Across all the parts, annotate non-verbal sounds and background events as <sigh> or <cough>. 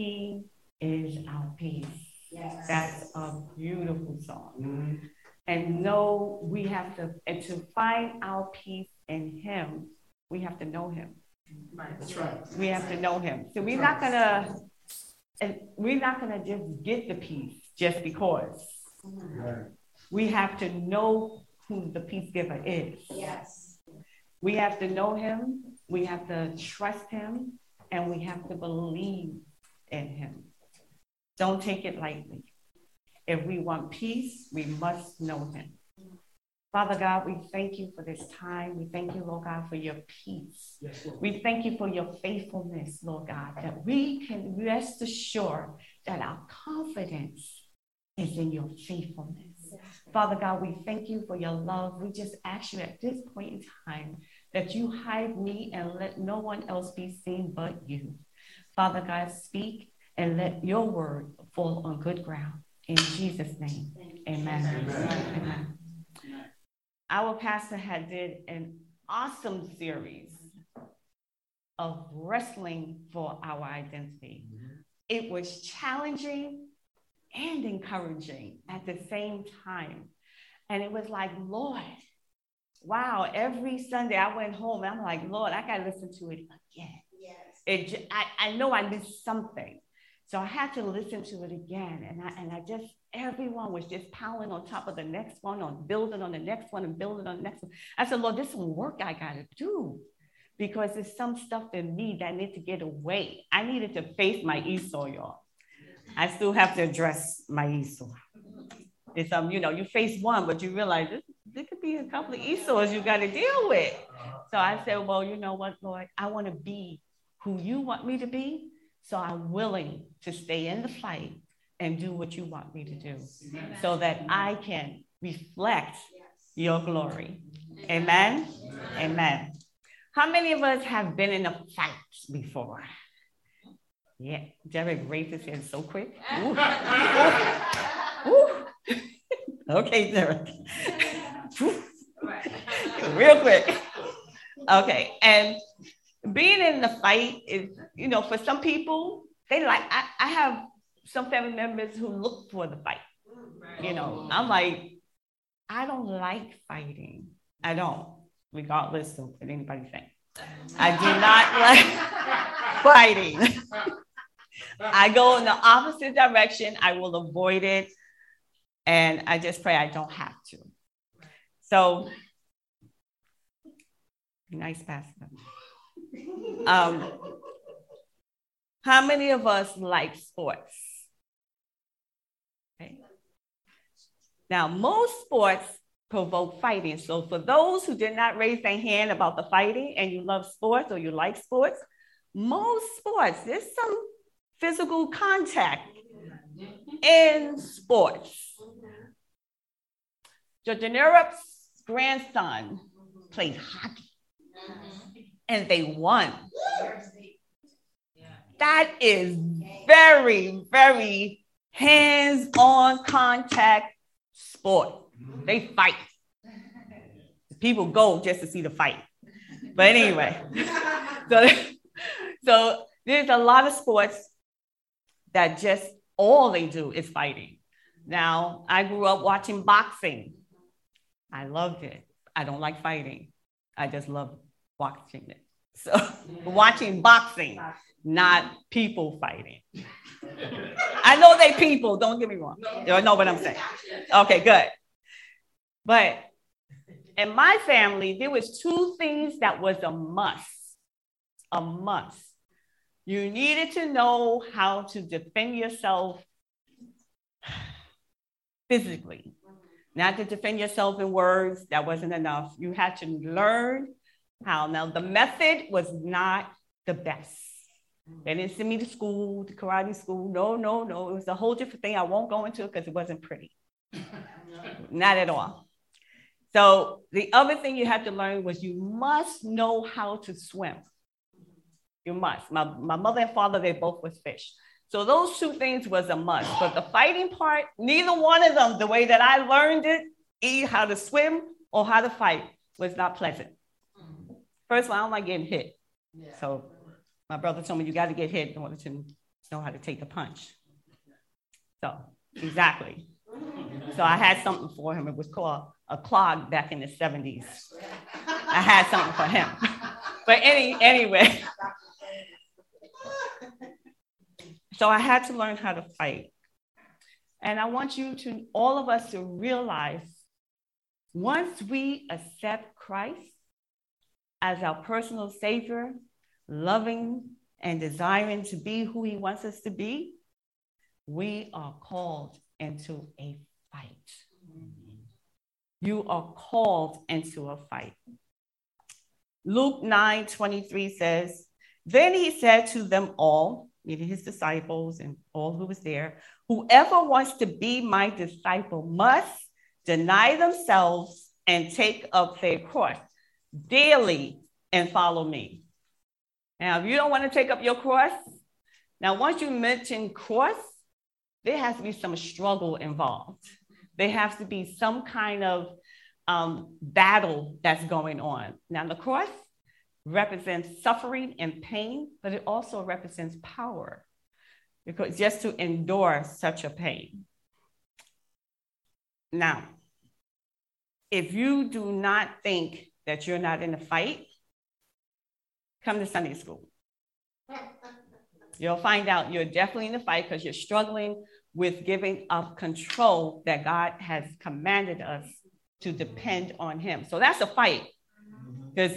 He is our peace. Yes. That's a beautiful song. Mm-hmm. And know we have to, and to find our peace in Him, we have to know Him. Right. That's right. We have to know Him. So we're not gonna, and we're not gonna just get the peace just because. Right. We have to know who the peace giver is. Yes. We have to know Him. We have to trust Him, and we have to believe in Him. Don't take it lightly. If we want peace, we must know Him. Father God, we thank you for this time. We thank you, Lord God, for your peace. Yes, we thank you for your faithfulness, Lord God, that we can rest assured that our confidence is in your faithfulness. Yes. Father God, we thank you for your love. We just ask you at this point in time that you hide me and let no one else be seen but you. Father God, speak and let your word fall on good ground. In Jesus' name, amen. amen. amen. Our pastor had did an awesome series of wrestling for our identity. Mm-hmm. It was challenging and encouraging at the same time. And it was like, Lord, wow, every Sunday I went home and I'm like, Lord, I got to listen to it again. Yes. It, I, I know I missed something. So I had to listen to it again. And I, and I just, everyone was just piling on top of the next one, on building on the next one and building on the next one. I said, Lord, there's some work I got to do because there's some stuff in me that need to get away. I needed to face my Esau, y'all. I still have to address my Esau. It's um, you know, you face one, but you realize this, there could be a couple of Esau's you got to deal with. So I said, well, you know what, Lord, I want to be who you want me to be, so I'm willing to stay in the fight and do what you want me to do Amen. so that I can reflect your glory. Amen? Amen. Amen. How many of us have been in a fight before? Yeah, Derek raised his hand so quick. <laughs> Ooh. Ooh. okay, Derek. <laughs> Real quick. Okay, and being in the fight is, you know, for some people, they like, I, I have some family members who look for the fight. You know, I'm like, I don't like fighting. I don't, regardless of what anybody thinks. I do not <laughs> like fighting. I go in the opposite direction. I will avoid it. And I just pray I don't have to. So, nice pastor. Um, how many of us like sports? Okay. Now, most sports provoke fighting. So, for those who did not raise their hand about the fighting and you love sports or you like sports, most sports, there's some physical contact in sports. Neurop's grandson played hockey and they won. That is very, very hands on contact sport. Mm-hmm. They fight. People go just to see the fight. But anyway, <laughs> so, so there's a lot of sports that just all they do is fighting. Now, I grew up watching boxing. I loved it. I don't like fighting. I just love watching it. So <laughs> watching boxing, not people fighting. I know they people, don't get me wrong. You know what I'm saying. Okay, good. But in my family, there was two things that was a must. A must. You needed to know how to defend yourself physically, not to defend yourself in words. That wasn't enough. You had to learn how. Now, the method was not the best. They didn't send me to school, to karate school. No, no, no. It was a whole different thing. I won't go into it because it wasn't pretty. not at all. So, the other thing you had to learn was you must know how to swim. You must. My, my mother and father, they both was fish. So those two things was a must. But the fighting part, neither one of them, the way that I learned it, either how to swim or how to fight, was not pleasant. First of all, I don't like getting hit. Yeah. So my brother told me you got to get hit in order to know how to take a punch. So, exactly. So I had something for him. It was called a clog back in the 70s. I had something for him. But any anyway. So I had to learn how to fight. And I want you to, all of us, to realize once we accept Christ as our personal Savior, loving and desiring to be who He wants us to be, we are called into a fight. You are called into a fight. Luke 9 23 says, Then he said to them all, meaning his disciples and all who was there, whoever wants to be my disciple must deny themselves and take up their cross daily and follow me. Now, if you don't want to take up your cross, now once you mention cross, there has to be some struggle involved. There has to be some kind of um, battle that's going on. Now, the cross represents suffering and pain, but it also represents power because just to endure such a pain. Now, if you do not think that you're not in a fight, come to Sunday school. You'll find out you're definitely in the fight because you're struggling with giving up control that God has commanded us to depend on Him. So that's a fight because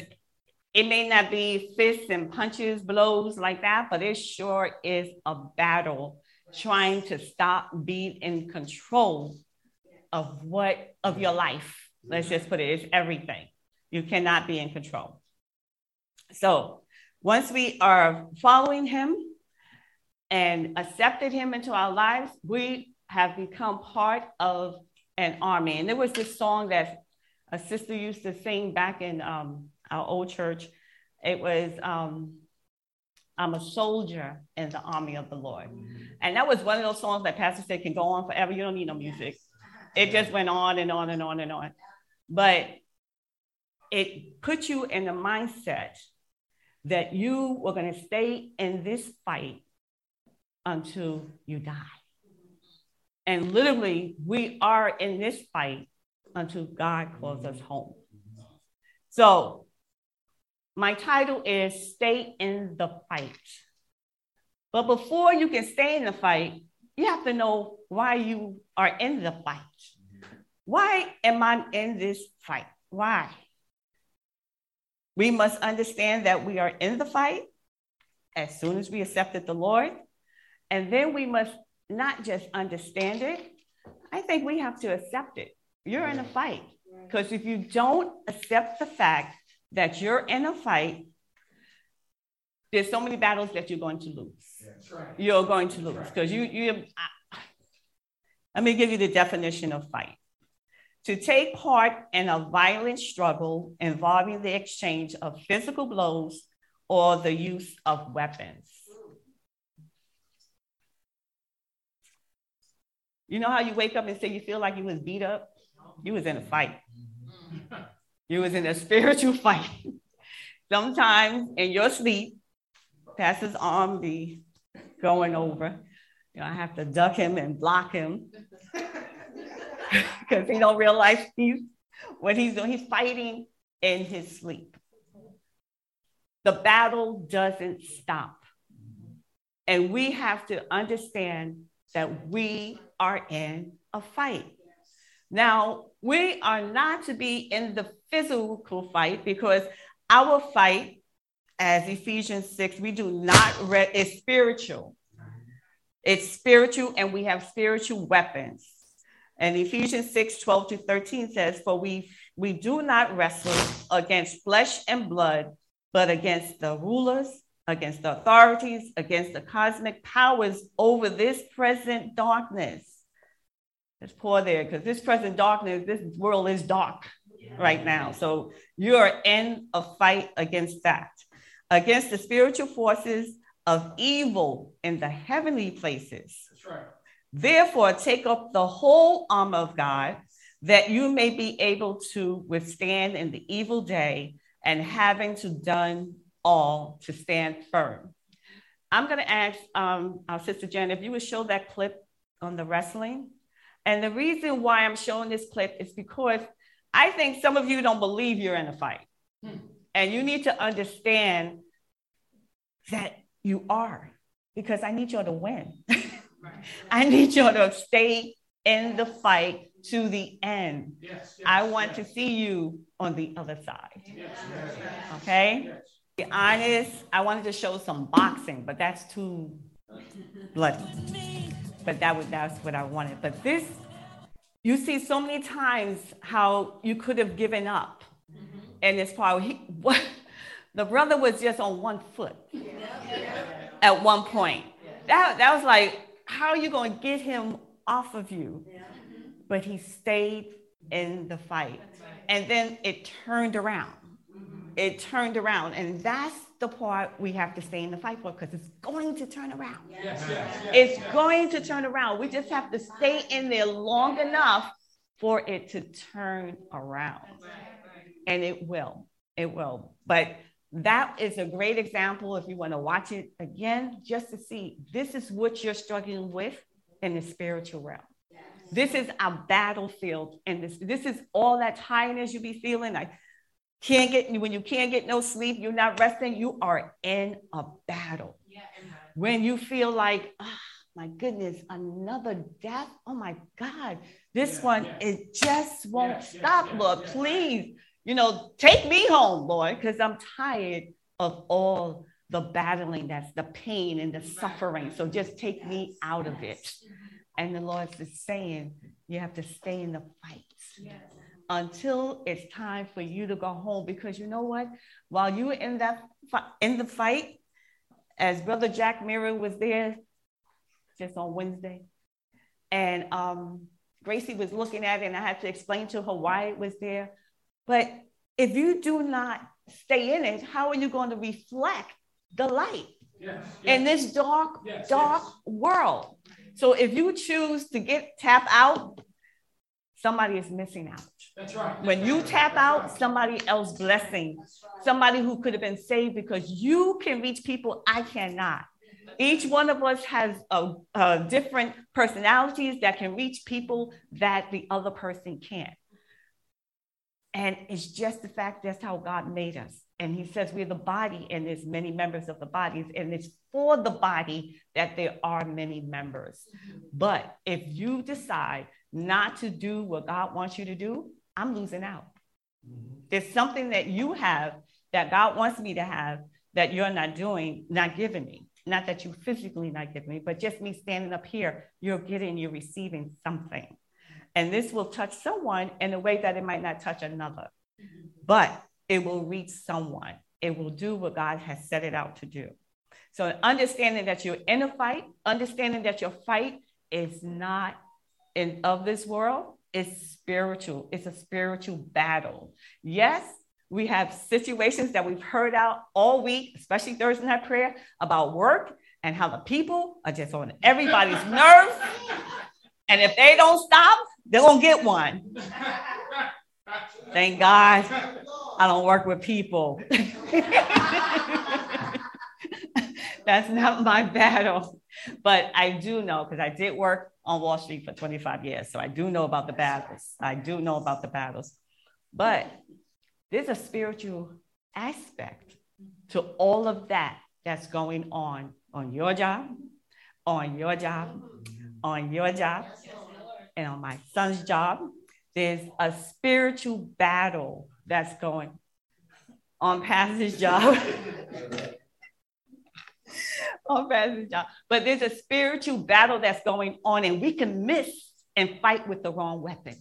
it may not be fists and punches, blows like that, but it sure is a battle trying to stop being in control of what of your life. Let's just put it, it's everything. You cannot be in control. So once we are following him, and accepted him into our lives, we have become part of an army. And there was this song that a sister used to sing back in um, our old church. It was, um, I'm a soldier in the army of the Lord. And that was one of those songs that Pastor said can go on forever. You don't need no music. It just went on and on and on and on. But it put you in the mindset that you were going to stay in this fight until you die. And literally, we are in this fight until God calls us home. So, my title is Stay in the Fight. But before you can stay in the fight, you have to know why you are in the fight. Why am I in this fight? Why? We must understand that we are in the fight as soon as we accepted the Lord and then we must not just understand it, I think we have to accept it. You're in a fight. Because if you don't accept the fact that you're in a fight, there's so many battles that you're going to lose. Right. You're going to lose because you, you, I, let me give you the definition of fight. To take part in a violent struggle involving the exchange of physical blows or the use of weapons. You know how you wake up and say you feel like you was beat up? You was in a fight. You was in a <laughs> spiritual fight. Sometimes in your sleep, Pastor's arm be going over. You know, I have to duck him and block him <laughs> because he don't realize he's what he's doing. He's fighting in his sleep. The battle doesn't stop. And we have to understand that we are in a fight. Now, we are not to be in the physical fight because our fight, as Ephesians 6, we do not read, it's spiritual. It's spiritual, and we have spiritual weapons. And Ephesians 6 12 to 13 says, For we, we do not wrestle against flesh and blood, but against the rulers, against the authorities, against the cosmic powers over this present darkness. Let's pour there because this present darkness, this world is dark right now. So you're in a fight against that, against the spiritual forces of evil in the heavenly places. That's right. Therefore, take up the whole armor of God that you may be able to withstand in the evil day and having to done all to stand firm. I'm going to ask um, our sister Jen if you would show that clip on the wrestling. And the reason why I'm showing this clip is because I think some of you don't believe you're in a fight. Hmm. And you need to understand that you are, because I need y'all to win. <laughs> I need you to stay in the fight to the end. Yes, yes, I want yes. to see you on the other side. Okay? be honest, I wanted to show some boxing, but that's too bloody. But that was that's what I wanted. But this, you see so many times how you could have given up. Mm-hmm. And part, he, what, the brother was just on one foot at one point. That, that was like, how are you going to get him off of you? But he stayed in the fight. And then it turned around mm-hmm. it turned around. And that's the part we have to stay in the fight for because it's going to turn around. Yes, yes, yes, it's going to turn around. We just have to stay in there long enough for it to turn around. And it will. It will. But that is a great example if you want to watch it again, just to see this is what you're struggling with in the spiritual realm. This is a battlefield, and this this is all that tiredness you be feeling. Like can't get when you can't get no sleep, you're not resting, you are in a battle. Yeah. When you feel like, oh, my goodness, another death. Oh my God, this yeah, one, yeah. it just won't stop, Lord. Please, you know, take me home, Lord, because I'm tired of all the battling that's the pain and the suffering. So just take me out of it. And the Lord is saying, you have to stay in the fight. Yes until it's time for you to go home. Because you know what? While you were in that in the fight, as Brother Jack Mirror was there just on Wednesday, and um, Gracie was looking at it, and I had to explain to her why it was there. But if you do not stay in it, how are you going to reflect the light yes, yes. in this dark, yes, dark world? So if you choose to get tap out, somebody is missing out. That's right. When you tap out, somebody else blessing, somebody who could have been saved because you can reach people I cannot. Each one of us has a, a different personalities that can reach people that the other person can't. And it's just the fact that's how God made us. And he says we're the body, and there's many members of the bodies, and it's for the body that there are many members. But if you decide not to do what God wants you to do, I'm losing out. Mm-hmm. There's something that you have that God wants me to have that you're not doing, not giving me. Not that you physically not giving me, but just me standing up here, you're getting, you're receiving something. And this will touch someone in a way that it might not touch another, mm-hmm. but it will reach someone. It will do what God has set it out to do. So understanding that you're in a fight, understanding that your fight is not in, of this world, it's spiritual. It's a spiritual battle. Yes, we have situations that we've heard out all week, especially Thursday night prayer, about work and how the people are just on everybody's <laughs> nerves. And if they don't stop, they're going to get one. Thank God I don't work with people. <laughs> That's not my battle. But I do know because I did work on Wall Street for 25 years. So I do know about the battles. I do know about the battles. But there's a spiritual aspect to all of that that's going on on your job, on your job, on your job, and on my son's job. There's a spiritual battle that's going on Pastor's job. oh, Pastor John. But there's a spiritual battle that's going on, and we can miss and fight with the wrong weapon.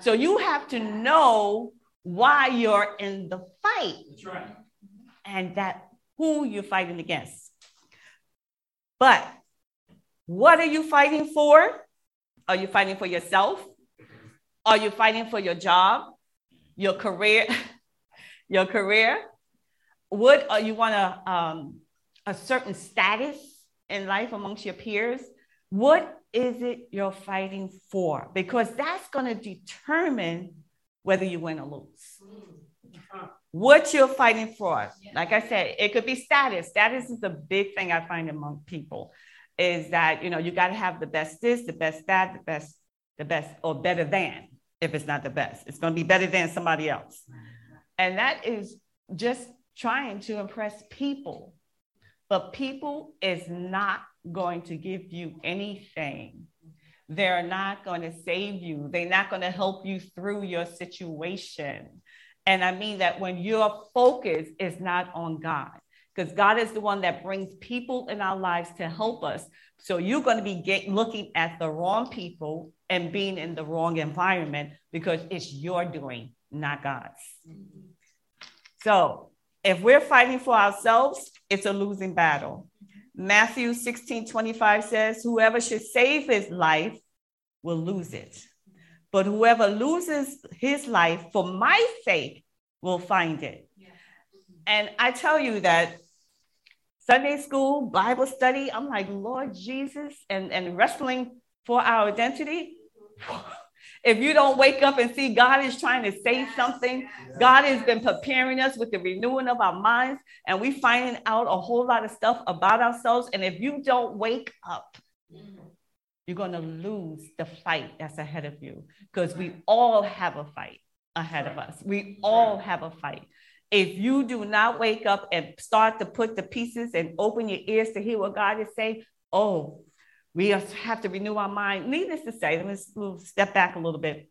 So you have to know why you're in the fight. That's right. And that who you're fighting against. But what are you fighting for? Are you fighting for yourself? Are you fighting for your job, your career, <laughs> your career? What are you want to um, a certain status in life amongst your peers, what is it you're fighting for? Because that's going to determine whether you win or lose. what you're fighting for. Like I said, it could be status. Status is a big thing I find among people is that, you know, you got to have the best this, the best that, the best, the best, or better than if it's not the best. It's going to be better than somebody else. And that is just trying to impress people. But people is not going to give you anything. They're not going to save you. They're not going to help you through your situation. And I mean that when your focus is not on God, because God is the one that brings people in our lives to help us. So you're going to be get, looking at the wrong people and being in the wrong environment because it's your doing, not God's. So if we're fighting for ourselves, it's a losing battle. Matthew 16 25 says, Whoever should save his life will lose it. But whoever loses his life for my sake will find it. And I tell you that Sunday school, Bible study, I'm like, Lord Jesus, and, and wrestling for our identity. <laughs> if you don't wake up and see God is trying to say something, God has been preparing us with the renewing of our minds, and we finding out a whole lot of stuff about ourselves. And if you don't wake up, you're going to lose the fight that's ahead of you because we all have a fight ahead of us. We all have a fight. If you do not wake up and start to put the pieces and open your ears to hear what God is saying, oh, we have to renew our mind. Needless to say, let me step back a little bit.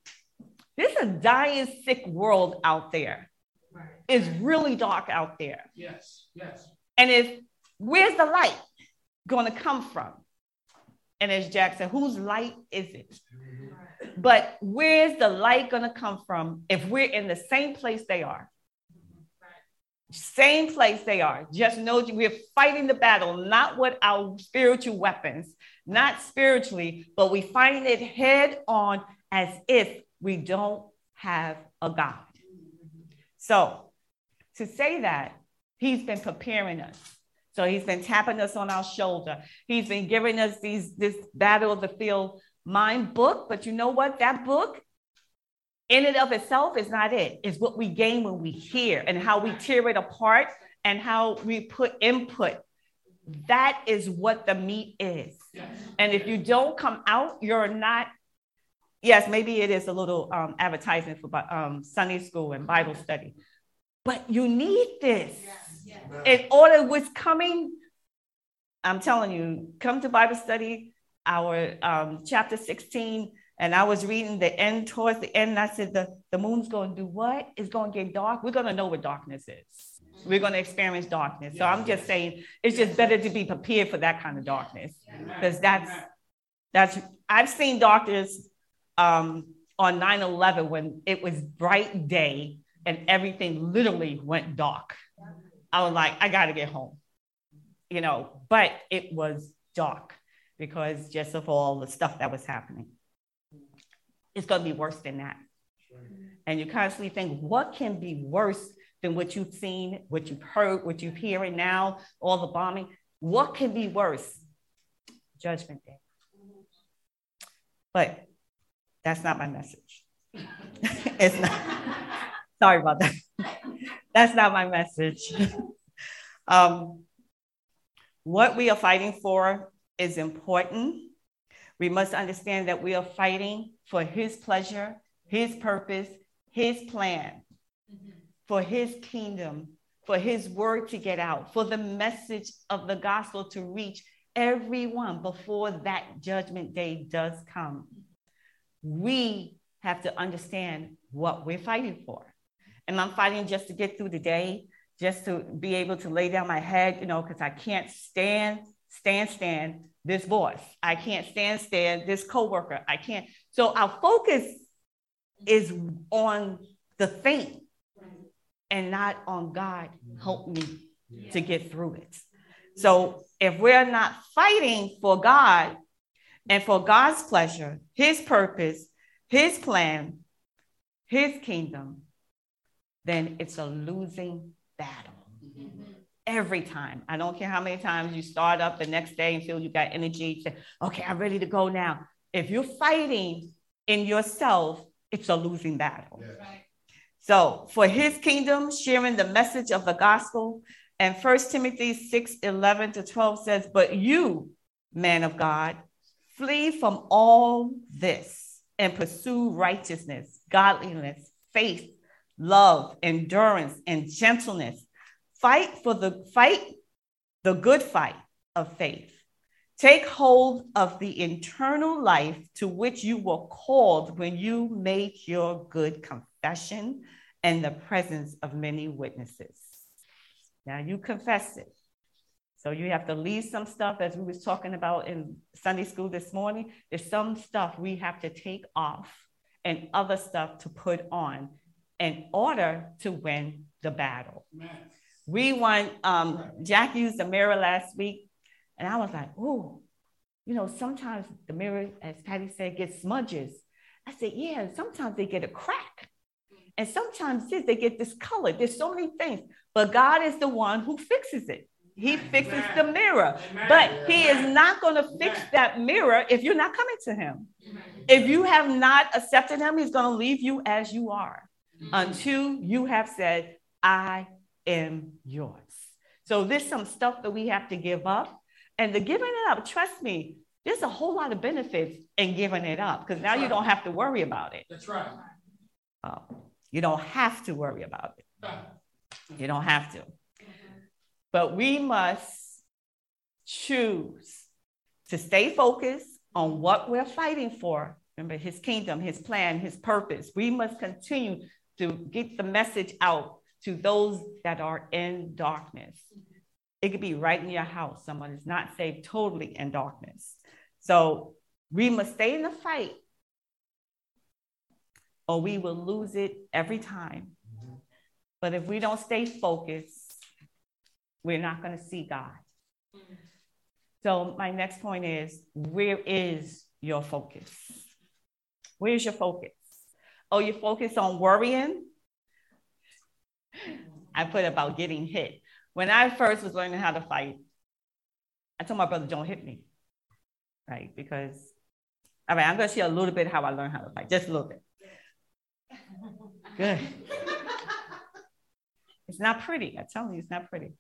There's a dying, sick world out there. It's really dark out there. Yes, yes. And if where's the light going to come from? And as Jack said, whose light is it? Mm-hmm. But where's the light going to come from if we're in the same place they are? Same place they are. Just know we're fighting the battle, not with our spiritual weapons, not spiritually, but we fight it head on as if we don't have a God. So, to say that, He's been preparing us. So he's been tapping us on our shoulder. He's been giving us these this battle of the field mind book. But you know what? That book, in and of itself, is not it. It's what we gain when we hear and how we tear it apart and how we put input. That is what the meat is. And if you don't come out, you're not. Yes, maybe it is a little um, advertisement for um, Sunday school and Bible study, but you need this. In order what's coming, I'm telling you, come to Bible study, our um, chapter 16. And I was reading the end towards the end, I said, the, the moon's going to do what? It's going to get dark. We're going to know what darkness is. We're going to experience darkness. So I'm just saying it's just better to be prepared for that kind of darkness because that's that's I've seen darkness um, on 9/11 when it was bright day and everything literally went dark. I was like, I got to get home, you know, but it was dark because just of all the stuff that was happening. It's going to be worse than that. And you constantly think, what can be worse than what you've seen, what you've heard, what you're hearing now, all the bombing? What can be worse? Judgment Day. But that's not my message. <laughs> it's not. <laughs> Sorry about that. <laughs> That's not my message. um, what we are fighting for is important. We must understand that we are fighting for His pleasure, His purpose, His plan, mm-hmm. for His kingdom, for His word to get out, for the message of the gospel to reach everyone before that judgment day does come. We have to understand what we're fighting for. And I'm fighting just to get through the day, just to be able to lay down my head, you know, because I can't stand, stand, stand this boss. I can't stand, stand this coworker. I can't. So our focus is on the thing and not on God, help me to get through it. So if we're not fighting for God and for God's pleasure, His purpose, His plan, His kingdom, then it's a losing battle. Mm-hmm. Every time. I don't care how many times you start up the next day and feel you got energy, say, okay, I'm ready to go now. If you're fighting in yourself, it's a losing battle. Yes. So, for his kingdom, sharing the message of the gospel. And First Timothy 6 11 to 12 says, But you, man of God, flee from all this and pursue righteousness, godliness, faith, love, endurance, and gentleness. Fight for the fight the good fight of faith. Take hold of the internal life to which you were called when you made your good confession in the presence of many witnesses. Now you confess it. So you have to leave some stuff, as we was talking about in Sunday school this morning. There's some stuff we have to take off and other stuff to put on in order to win the battle. We want, um, Jack used the mirror last week, and I was like, oh, you know, sometimes the mirror, as Patty said, gets smudges. I said, yeah, sometimes they get a crack. And sometimes this, they get discolored. There's so many things, but God is the one who fixes it. He fixes Amen. the mirror, Amen. but He is not going to fix that mirror if you're not coming to Him. If you have not accepted Him, He's going to leave you as you are until you have said, I am yours. So there's some stuff that we have to give up. And the giving it up, trust me, there's a whole lot of benefits in giving it up because now right. you don't have to worry about it. That's right. Uh, you don't have to worry about it. You don't have to. But we must choose to stay focused on what we're fighting for. Remember, his kingdom, his plan, his purpose. We must continue to get the message out to those that are in darkness. It could be right in your house. Someone is not saved totally in darkness. So we must stay in the fight or we will lose it every time. But if we don't stay focused, we're not going to see God. So, my next point is where is your focus? Where's your focus? Oh, you focus on worrying? I put about getting hit. When I first was learning how to fight, I told my brother, don't hit me. Right? Because, all right, I'm going to share a little bit how I learned how to fight, just a little bit. Good. <laughs> it's not pretty. I tell you, it's not pretty.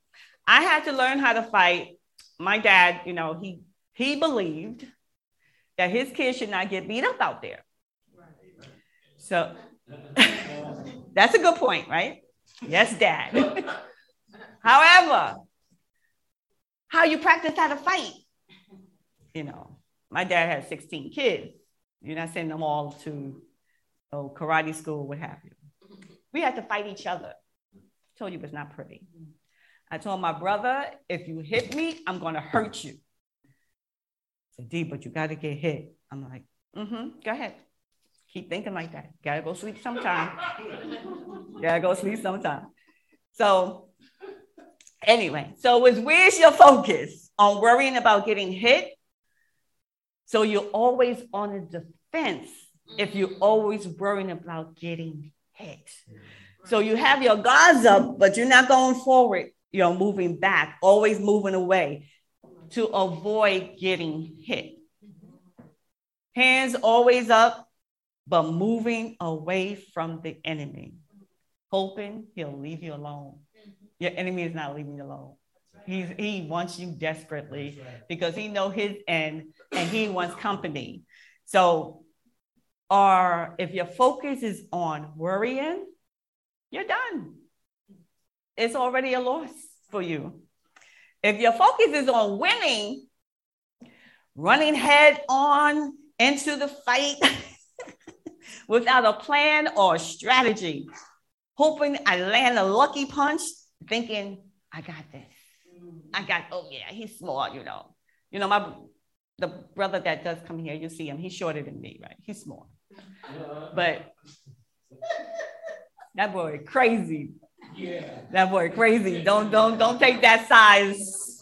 I had to learn how to fight. My dad, you know, he he believed that his kids should not get beat up out there. So <laughs> that's a good point, right? Yes, dad. However, how you practice how to fight? You know, my dad had 16 kids. You're not sending them all to oh, karate school, what have you. We had to fight each other. I told you it was not pretty. I told my brother, if you hit me, I'm going to hurt you. I said, D, but you got to get hit. I'm like, mm-hmm, go ahead. Keep thinking like that. Gotta go sleep sometime. gotta go sleep sometime. So, anyway, so it's where's your focus on worrying about getting hit? So you're always on the defense if you're always worrying about getting hit. So you have your guards up, but you're not going forward You're moving back, always moving away to avoid getting hit. Hands always up, but moving away from the enemy, hoping he'll leave you alone. Mm-hmm. Your enemy is not leaving you alone. He's, he wants you desperately because he know his end and he wants company. So, or if your focus is on worrying, you're done it's already a loss for you. If your focus is on winning, running head on into the fight <laughs> without a plan or a strategy, hoping I land a lucky punch, thinking, I got this. I got, oh yeah, he's small, you know. You know, my the brother that does come here, you see him, he's shorter than me, right? He's small. But <laughs> that boy crazy. Yeah. That boy crazy. Don't don't don't take that size.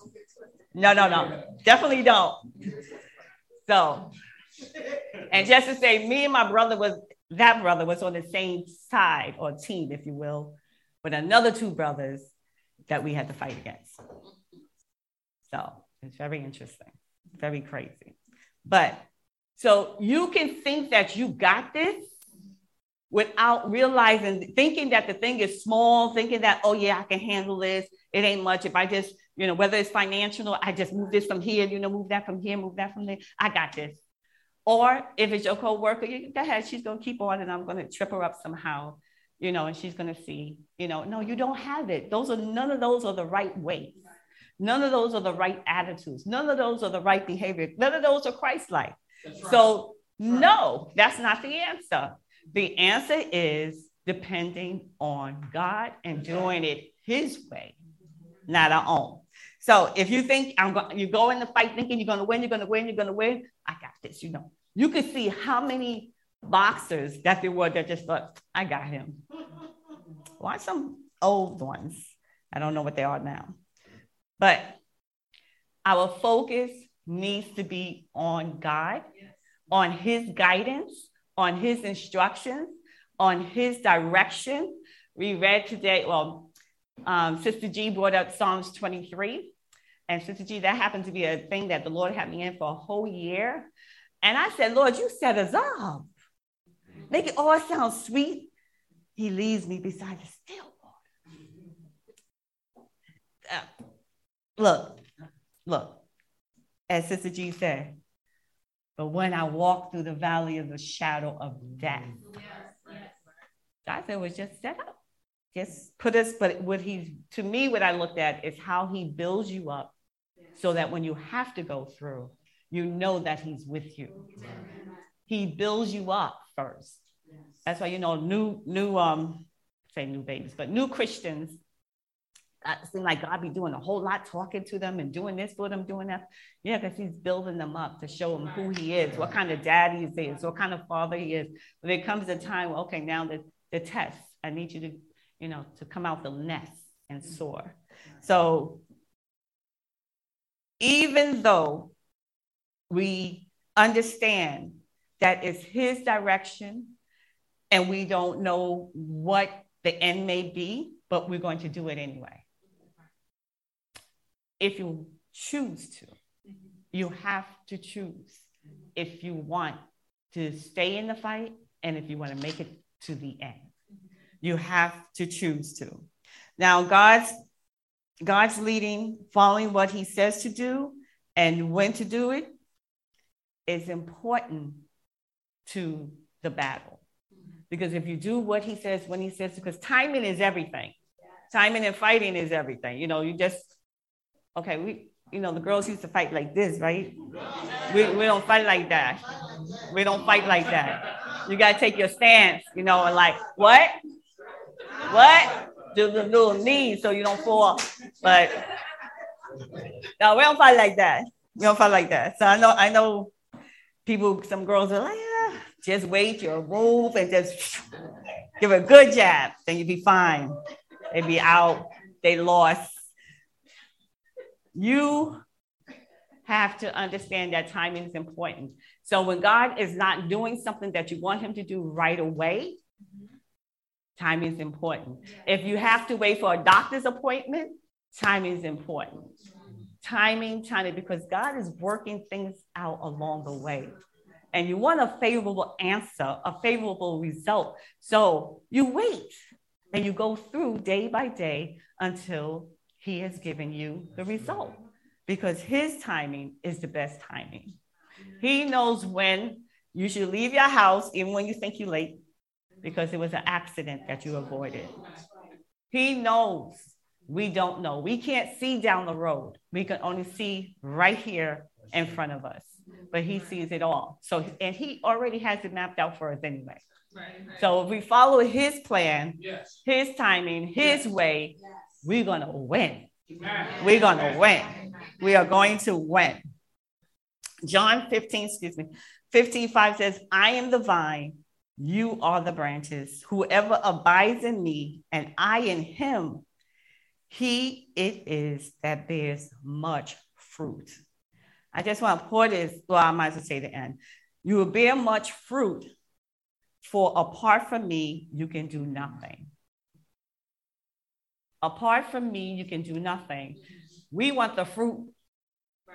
No, no, no. Definitely don't. So, and just to say, me and my brother was that brother was on the same side or team, if you will, with another two brothers that we had to fight against. So it's very interesting, very crazy. But so you can think that you got this, without realizing, thinking that the thing is small, thinking that, oh, yeah, I can handle this. It ain't much. If I just, you know, whether it's financial, I just move this from here, you know, move that from here, move that from there. I got this. Or if it's your co-worker, you go ahead, she's gonna keep on and I'm gonna trip her up somehow, you know, and she's gonna see, you know, no, you don't have it. Those are none of those are the right ways. None of those are the right attitudes. None of those are the right behavior. None of those are Christ-like. Right. So no, that's not the answer. The answer is depending on God and doing it His way, not our own. So if you think I'm going, you go in the fight thinking you're going to win, you're going to win, you're going to win. I got this. You know, you could see how many boxers that there were that just thought, I got him. <laughs> Watch some old ones. I don't know what they are now, but our focus needs to be on God, on His guidance, on His instructions, on His direction. We read today, well, um, Sister G brought up Psalms 23. And Sister G, that happened to be a thing that the Lord had me in for a whole year. And I said, Lord, you set us up. Make it all sound sweet. He leads me beside the still water. Uh, look, look, as Sister G said, but when I walk through the valley of the shadow of death, yes, yes. I said, was just set up. Just put us, but what he's, to me, what I looked at is how he builds you up so that when you have to go through, you know that he's with you. He builds you up first. That's why, you know, new, new, um, say new babies, but new Christians, uh, seem like God be doing a whole lot, talking to them and doing this for them, doing that. Yeah, because he's building them up to show them who he is, what kind of daddy he is, what kind of father he is. But there comes a time, okay, now the, the test, I need you to you know, to come out the nest and mm. soar. So even though we understand that it's his direction and we don't know what the end may be, but we're going to do it anyway. If you choose to, mm-hmm. you have to choose if you want to stay in the fight and if you want to make it to the end. You have to choose to. Now, God's God's leading, following what he says to do and when to do it is important to the battle. Because if you do what he says when he says, because timing is everything. Timing and fighting is everything. You know, you just, okay, we, you know, the girls used to fight like this, right? We, we don't fight like that. We don't fight like that. You got to take your stance, you know, and like, what? What? Do the little knees so you don't fall. But no, we don't fight like that. We don't fight like that. So I know, I know people, some girls are like, yeah, just wait, you'll move and just give a good jab, then you'll be fine. They be out, they lost. You have to understand that timing is important. So when God is not doing something that you want him to do right away, Timing is important. If you have to wait for a doctor's appointment, timing is important. Timing, timing, because God is working things out along the way. And you want a favorable answer, a favorable result. So you wait and you go through day by day until He has given you the result because His timing is the best timing. He knows when you should leave your house, even when you think you're late because it was an accident that you avoided. He knows. We don't know. We can't see down the road. We can only see right here in front of us. But he sees it all. So and he already has it mapped out for us anyway. Right. So if we follow his plan, yes. his timing, his yes. way, yes. we're gonna win. We're gonna win. We are going to win. John 15, excuse me, 15, 5 says, I am the vine, you are the branches. Whoever abides in me and I in him, he it is that bears much fruit. I just want to pour this, well, I might as well say the end. You will bear much fruit, for apart from me, you can do nothing. Apart from me, you can do nothing. We want the fruit,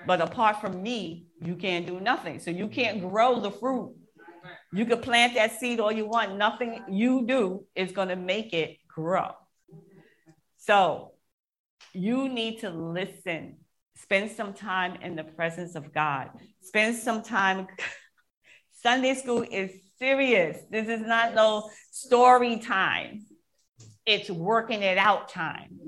but apart from me, you can't do nothing. So you can't grow the fruit You can plant that seed all you want. Nothing you do is going to make it grow. So you need to listen. Spend some time in the presence of God. Spend some time. <laughs> Sunday school is serious. This is not no story time. It's working it out time.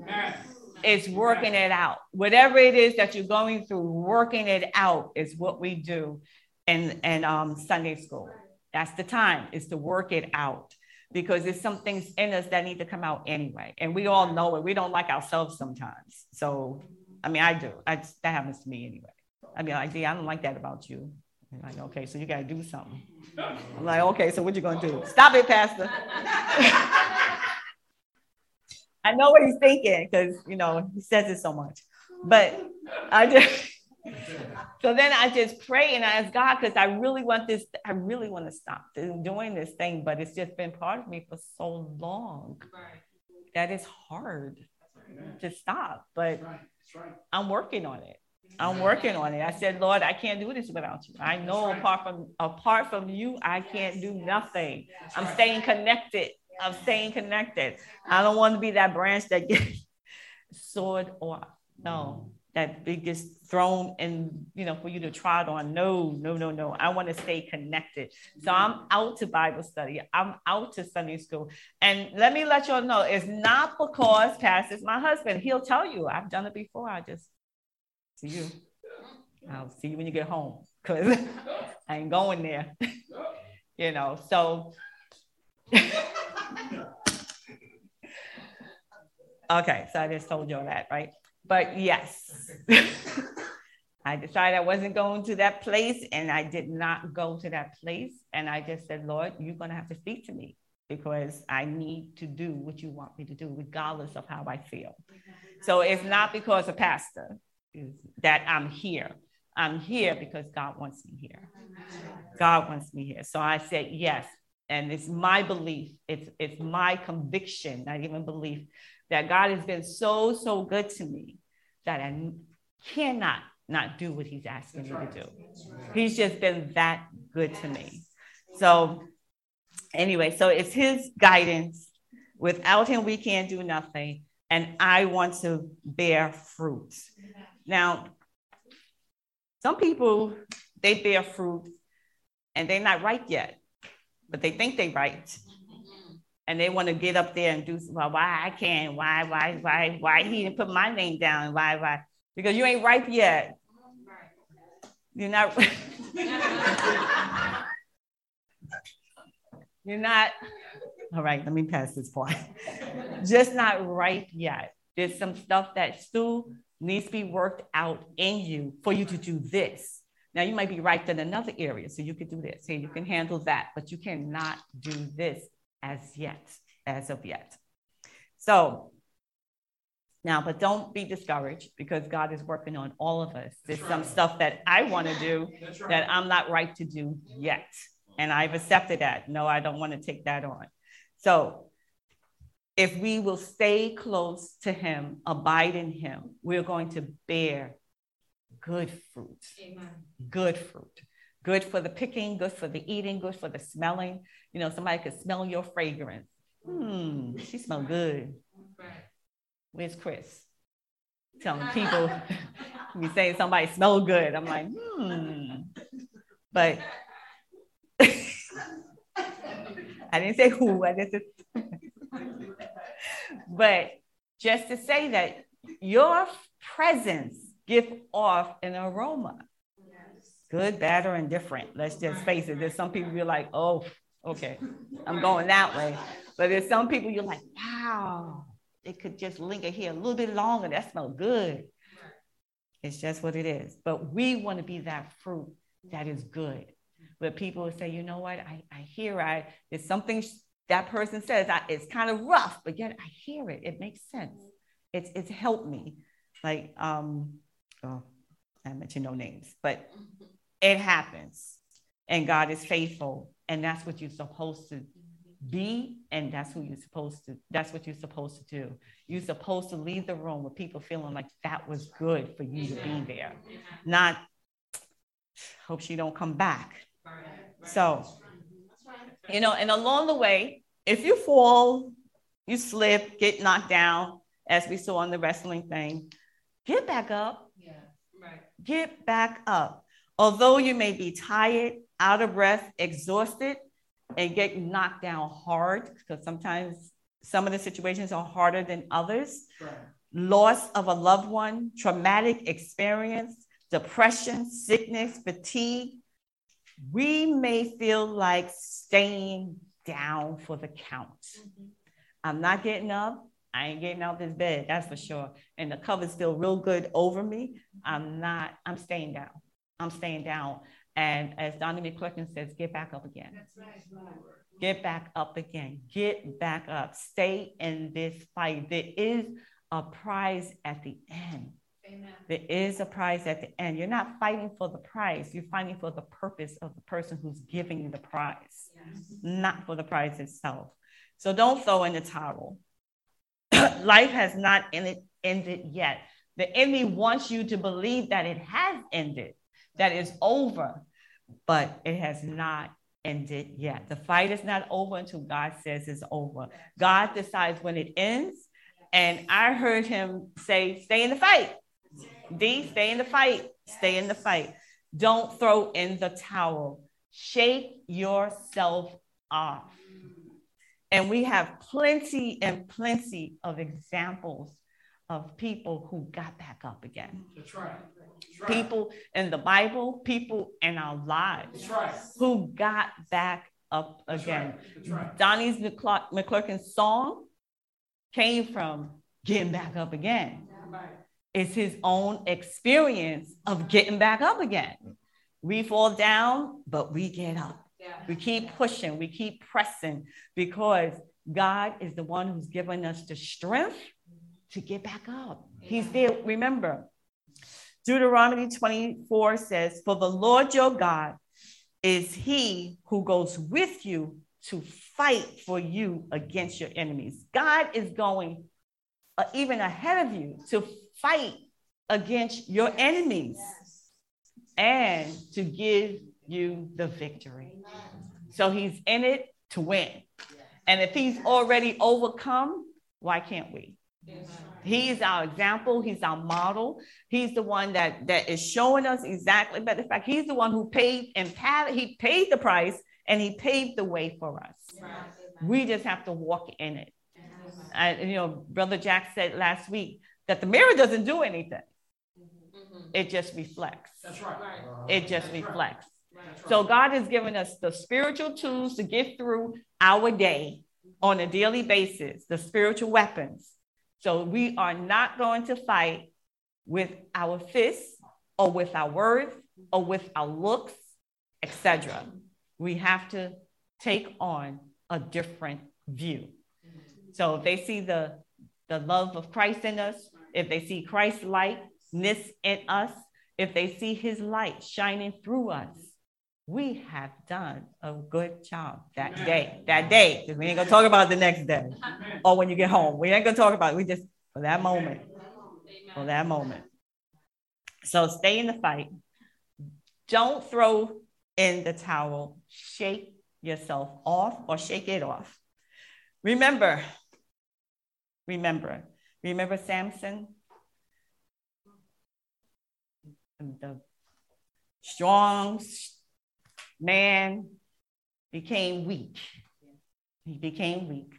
It's working it out. Whatever it is that you're going through, working it out is what we do in, in um, Sunday school. That's the time, is to work it out because there's some things in us that need to come out anyway. And we all know it. We don't like ourselves sometimes. So, I mean, I do. I, that happens to me anyway. I mean, like, yeah, I don't like that about you. I'm like, okay, so you got to do something. I'm like, okay, so what you going to do? Stop it, Pastor. <laughs> I know what he's thinking because, you know, he says it so much. But I just, so then I just pray and I ask God because I really want this, I really want to stop doing this thing, but it's just been part of me for so long that it's hard to stop. But I'm working on it. I'm working on it. I said, Lord, I can't do this without you. I know apart from apart from you, I can't do nothing. I'm staying connected. I'm staying connected. I don't want to be that branch that gets <laughs> sawed off. No, that biggest throne and you know for you to trod on. No no no no. I want to stay connected. So i'm out to bible study. I'm out to sunday school. And let me let y'all know it's not because pastor's my husband. He'll tell you i've done it before. I just see you. I'll see you when you get home. Because i ain't going there. You know so <laughs> okay so i just told y'all that right but yes, <laughs> I decided I wasn't going to that place and I did not go to that place. And I just said, Lord, you're going to have to speak to me because I need to do what you want me to do, regardless of how I feel. So it's not because of pastor that I'm here. I'm here because God wants me here. God wants me here. So I said yes. And it's my belief, it's, it's my conviction, not even belief, that God has been so, so good to me that I cannot not do what he's asking me to do. He's just been that good to me. So, anyway, so it's his guidance. Without him, we can't do nothing. And I want to bear fruit. Now, some people, they bear fruit and they're not right yet, but they think they're right and they want to get up there and do well, why I can't, why, why, why, why he didn't put my name down, why, why? Because you ain't ripe yet. You're not. <laughs> You're not. All right, let me pass this part. <laughs> Just not ripe yet. There's some stuff that still needs to be worked out in you for you to do this. Now you might be ripe in another area, so you could do this. So you can handle that, but you cannot do this as yet, as of yet. So now, but don't be discouraged because God is working on all of us. There's some stuff that I want to do right. that I'm not right to do yet. And I've accepted that. No, I don't want to take that on. So if we will stay close to Him, abide in Him, we're going to bear good fruit. Amen. Good fruit. Good for the picking, good for the eating, good for the smelling. You know, somebody could smell your fragrance. Hmm, she smell good. Where's Chris? Telling people, <laughs> we say somebody smell good. I'm like, hmm. But <laughs> I didn't say who. I just, <laughs> but just to say that your presence give off an aroma. Good, bad, or indifferent. Let's just face it. There's some people you're like, oh, okay, I'm going that way. But there's some people you're like, wow, it could just linger here a little bit longer. That smells good. It's just what it is. But we want to be that fruit that is good. Where people say, you know what, I, I hear I there's something that person says I, it's kind of rough, but yet I hear it. It makes sense. It's it's helped me. Like um, oh, I mentioned no names, but it happens. And God is faithful and that's what you're supposed to be, and that's who you're supposed to, that's what you're supposed to do. You're supposed to leave the room with people feeling like that was good for you to be there. Not hope she don't come back. So You know, and along the way, if you fall, you slip, get knocked down, as we saw on the wrestling thing, get back up. Yeah. Right. Get back up. Although you may be tired, out of breath, exhausted, and get knocked down hard, because sometimes some of the situations are harder than others. Right. Loss of a loved one, traumatic experience, depression, sickness, fatigue. We may feel like staying down for the count. Mm-hmm. I'm not getting up. I ain't getting out this bed, that's for sure. And the cover's still real good over me. I'm not, I'm staying down. I'm staying down. And as Donnie McClurkin says, get back up again. Get back up again. Get back up. Stay in this fight. There is a prize at the end. Amen. There is a prize at the end. You're not fighting for the prize, you're fighting for the purpose of the person who's giving you the prize, yes. not for the prize itself. So don't throw in the towel. <clears throat> Life has not ended, ended yet. The enemy wants you to believe that it has ended, that it's over, but it has not ended yet. The fight is not over until God says it's over. God decides when it ends. And I heard him say, stay in the fight. Dee, stay in the fight. Stay in the fight. Don't throw in the towel. Shake yourself off. And we have plenty and plenty of examples of people who got back up again. That's right. That's right. People in the Bible, people in our lives right. who got back up again. Right. Donnie's McClurkin's song came from getting back up again. It's his own experience of getting back up again. We fall down, but we get up. Yeah. We keep pushing, we keep pressing because God is the one who's given us the strength to get back up. Yeah. He's there. Remember, Deuteronomy 24 says, For the Lord your God is he who goes with you to fight for you against your enemies. God is going uh, even ahead of you to fight against your enemies yes. and to give you the victory. So he's in it to win. And if he's already overcome, why can't we? He is our example. He's our model. He's the one that, that is showing us exactly. But in fact, he's the one who paid and paid, he paid the price and he paved the way for us. We just have to walk in it. And, you know, Brother Jack said last week that the mirror doesn't do anything. It just reflects. That's right. It just reflects. So God has given us the spiritual tools to get through our day on a daily basis, the spiritual weapons. So we are not going to fight with our fists or with our words or with our looks, etc. We have to take on a different view. So if they see the, the love of Christ in us, if they see Christ's lightness in us, if they see his light shining through us, we have done a good job that day. That day, because we ain't gonna talk about the next day or when you get home. We ain't gonna talk about it. We just for that moment. For that moment. So stay in the fight. Don't throw in the towel. Shake yourself off or shake it off. Remember, remember, remember Samson? The strong, man became weak. He became weak.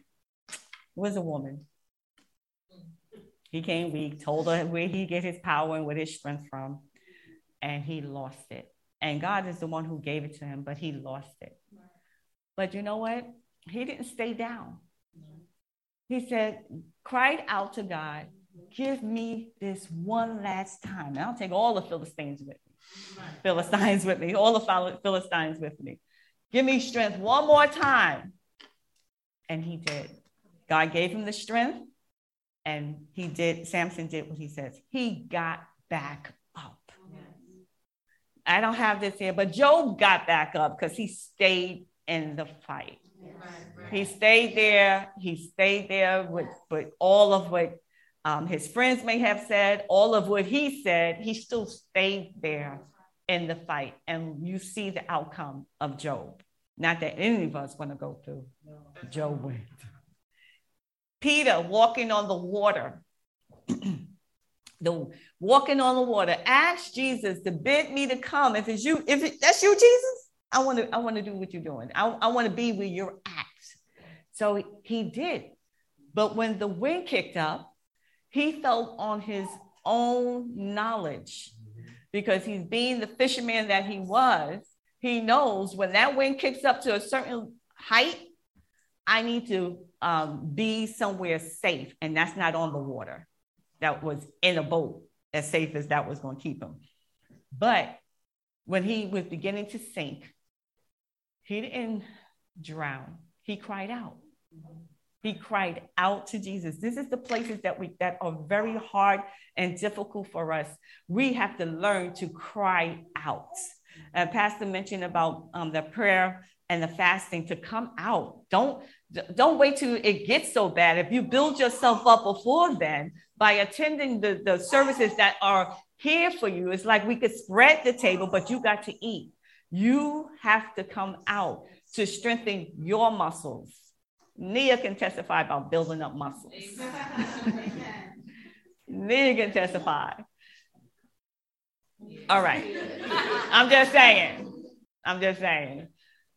Was a woman. He became weak, told her where he get his power and where his strength from, and he lost it. And God is the one who gave it to him, but he lost it. But you know what? He didn't stay down. He said, cried out to God, give me this one last time. And I'll take all the Philistines with. Philistines with me, all the Philistines with me. Give me strength one more time. And he did. God gave him the strength, and he did. Samson did what he says. He got back up. I don't have this here, but Job got back up because he stayed in the fight. He stayed there. He stayed there with, with all of what um, his friends may have said, all of what he said, he still stayed there in the fight. And you see the outcome of Job. Not that any of us want to go through. Job went. Peter walking on the water. <clears throat> the walking on the water. Ask Jesus to bid me to come. If it's you, if it, that's you, Jesus, I want to, I want to do what you're doing. I, I want to be where you're at. So he did. But when the wind kicked up, he felt on his own knowledge because he's being the fisherman that he was. He knows when that wind kicks up to a certain height, I need to um, be somewhere safe, and that's not on the water. That was in a boat, as safe as that was going to keep him. But when he was beginning to sink, he didn't drown. He cried out. He cried out to Jesus. This is the places that we that are very hard and difficult for us. We have to learn to cry out. Uh, Pastor mentioned about um, the prayer and the fasting to come out. Don't don't wait till it gets so bad. If you build yourself up before then by attending the, the services that are here for you, it's like we could spread the table, but you got to eat. You have to come out to strengthen your muscles. Nia can testify about building up muscles. Nia can testify. All right. I'm just saying. I'm just saying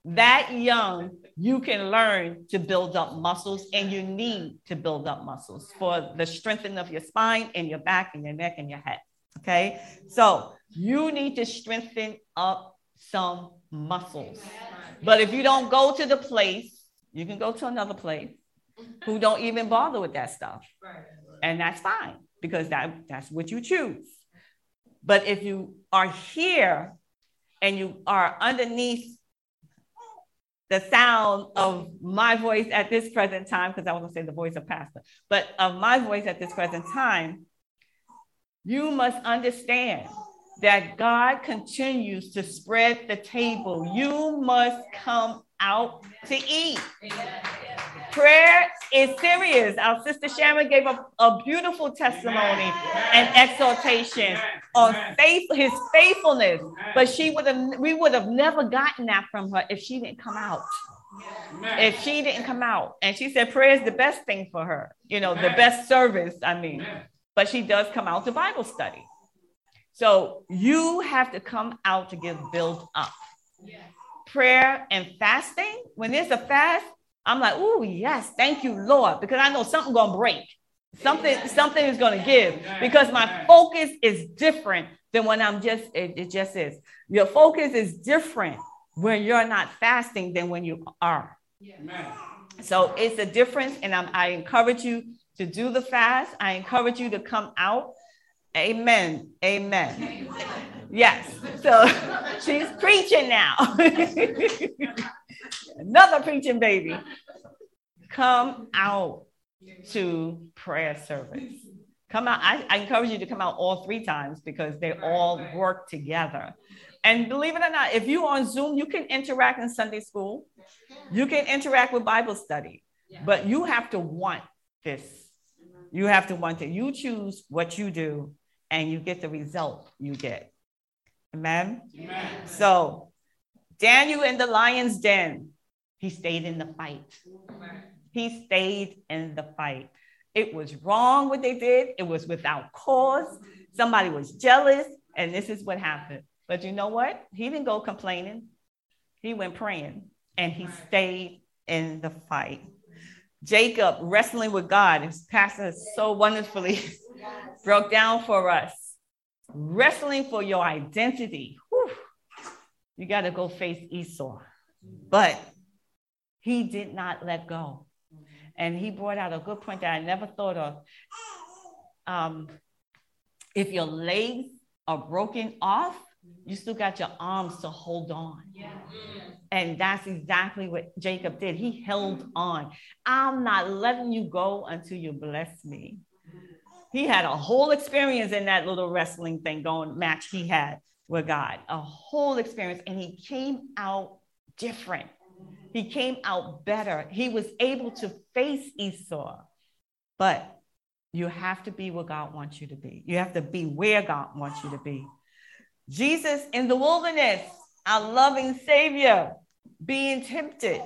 that young, you can learn to build up muscles, and you need to build up muscles for the strengthening of your spine and your back and your neck and your head. Okay, so you need to strengthen up some muscles. But if you don't go to the place, you can go to another place who don't even bother with that stuff. <laughs> And that's fine because that, that's what you choose. But if you are here and you are underneath the sound of my voice at this present time, because I was to say the voice of pastor, but of my voice at this present time, you must understand that God continues to spread the table. You must come out to eat. Prayer is serious. Our sister Sharon gave a, a beautiful testimony and exhortation on faith, his faithfulness. But she would have, we would have never gotten that from her if she didn't come out. If she didn't come out, and she said prayer is the best thing for her, you know, the best service. I mean, but she does come out to Bible study. So you have to come out to get built up prayer and fasting, when there's a fast, I'm like, oh yes, thank you, Lord, because I know something gonna break. Something, something is gonna give because my focus is different than when I'm just, it, it just is. Your focus is different when you're not fasting than when you are. So it's a difference, and I'm, I encourage you to do the fast. I encourage you to come out. Amen. Amen. <laughs> Yes. So she's preaching now. <laughs> Another preaching baby. Come out to prayer service. Come out. I, I, encourage you to come out all three times because they all work together. And believe it or not, if you're on Zoom, you can interact in Sunday school. You can interact with Bible study, but you have to want this. You have to want it. You choose what you do and you get the result you get. Amen? Amen. So, Daniel in the lion's den, he stayed in the fight. He stayed in the fight. It was wrong what they did, it was without cause. Somebody was jealous, and this is what happened. But you know what? He didn't go complaining, he went praying, and he stayed in the fight. Jacob wrestling with God, his pastor so wonderfully <laughs> broke down for us wrestling for your identity. Whew, you got to go face Esau. But he did not let go. And he brought out a good point that I never thought of. Um, if your legs are broken off, you still got your arms to hold on. Yeah. And that's exactly what Jacob did. He held on. I'm not letting you go until you bless me. He had a whole experience in that little wrestling thing going match he had with God, a whole experience. And he came out different. He came out better. He was able to face Esau. But you have to be where God wants you to be. You have to be where God wants you to be. Jesus in the wilderness, our loving Savior, being tempted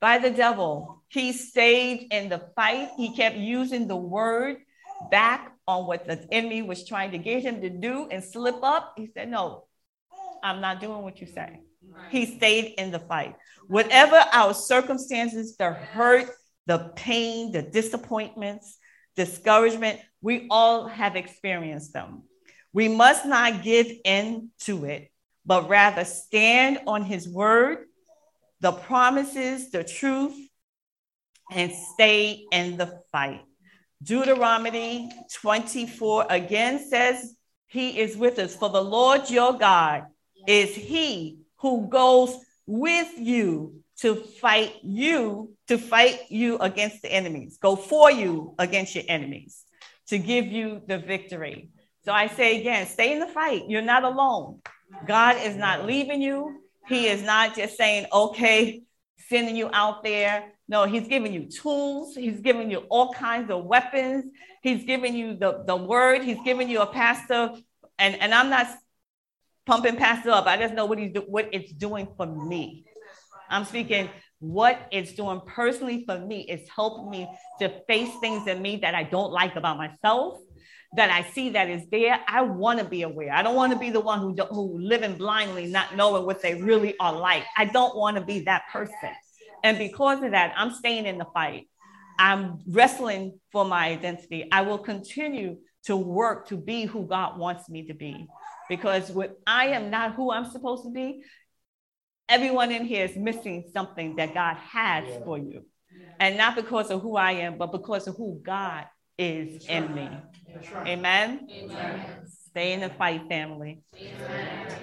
by the devil, he stayed in the fight. He kept using the word back on what the enemy was trying to get him to do and slip up. He said, No, I'm not doing what you say. He stayed in the fight. Whatever our circumstances, the hurt, the pain, the disappointments, discouragement, we all have experienced them. We must not give in to it, but rather stand on his word, the promises, the truth, and stay in the fight. Deuteronomy 24 again says, He is with us. For the Lord your God is He who goes with you to fight you, to fight you against the enemies, go for you against your enemies, to give you the victory. So I say again, stay in the fight. You're not alone. God is not leaving you. He is not just saying, okay, sending you out there. No, he's giving you tools. He's giving you all kinds of weapons. He's giving you the, the word. He's giving you a pastor. And, and I'm not pumping pastor up. I just know what he's do, what it's doing for me. I'm speaking what it's doing personally for me. It's helping me to face things in me that I don't like about myself, that I see that is there. I want to be aware. I don't want to be the one who, who living blindly, not knowing what they really are like. I don't want to be that person. And because of that, I'm staying in the fight. I'm wrestling for my identity. I will continue to work to be who God wants me to be. Because when I am not who I'm supposed to be, everyone in here is missing something that God has yeah. for you. And not because of who I am, but because of who God is in me. Amen? Amen. Stay in the fight, family. Amen.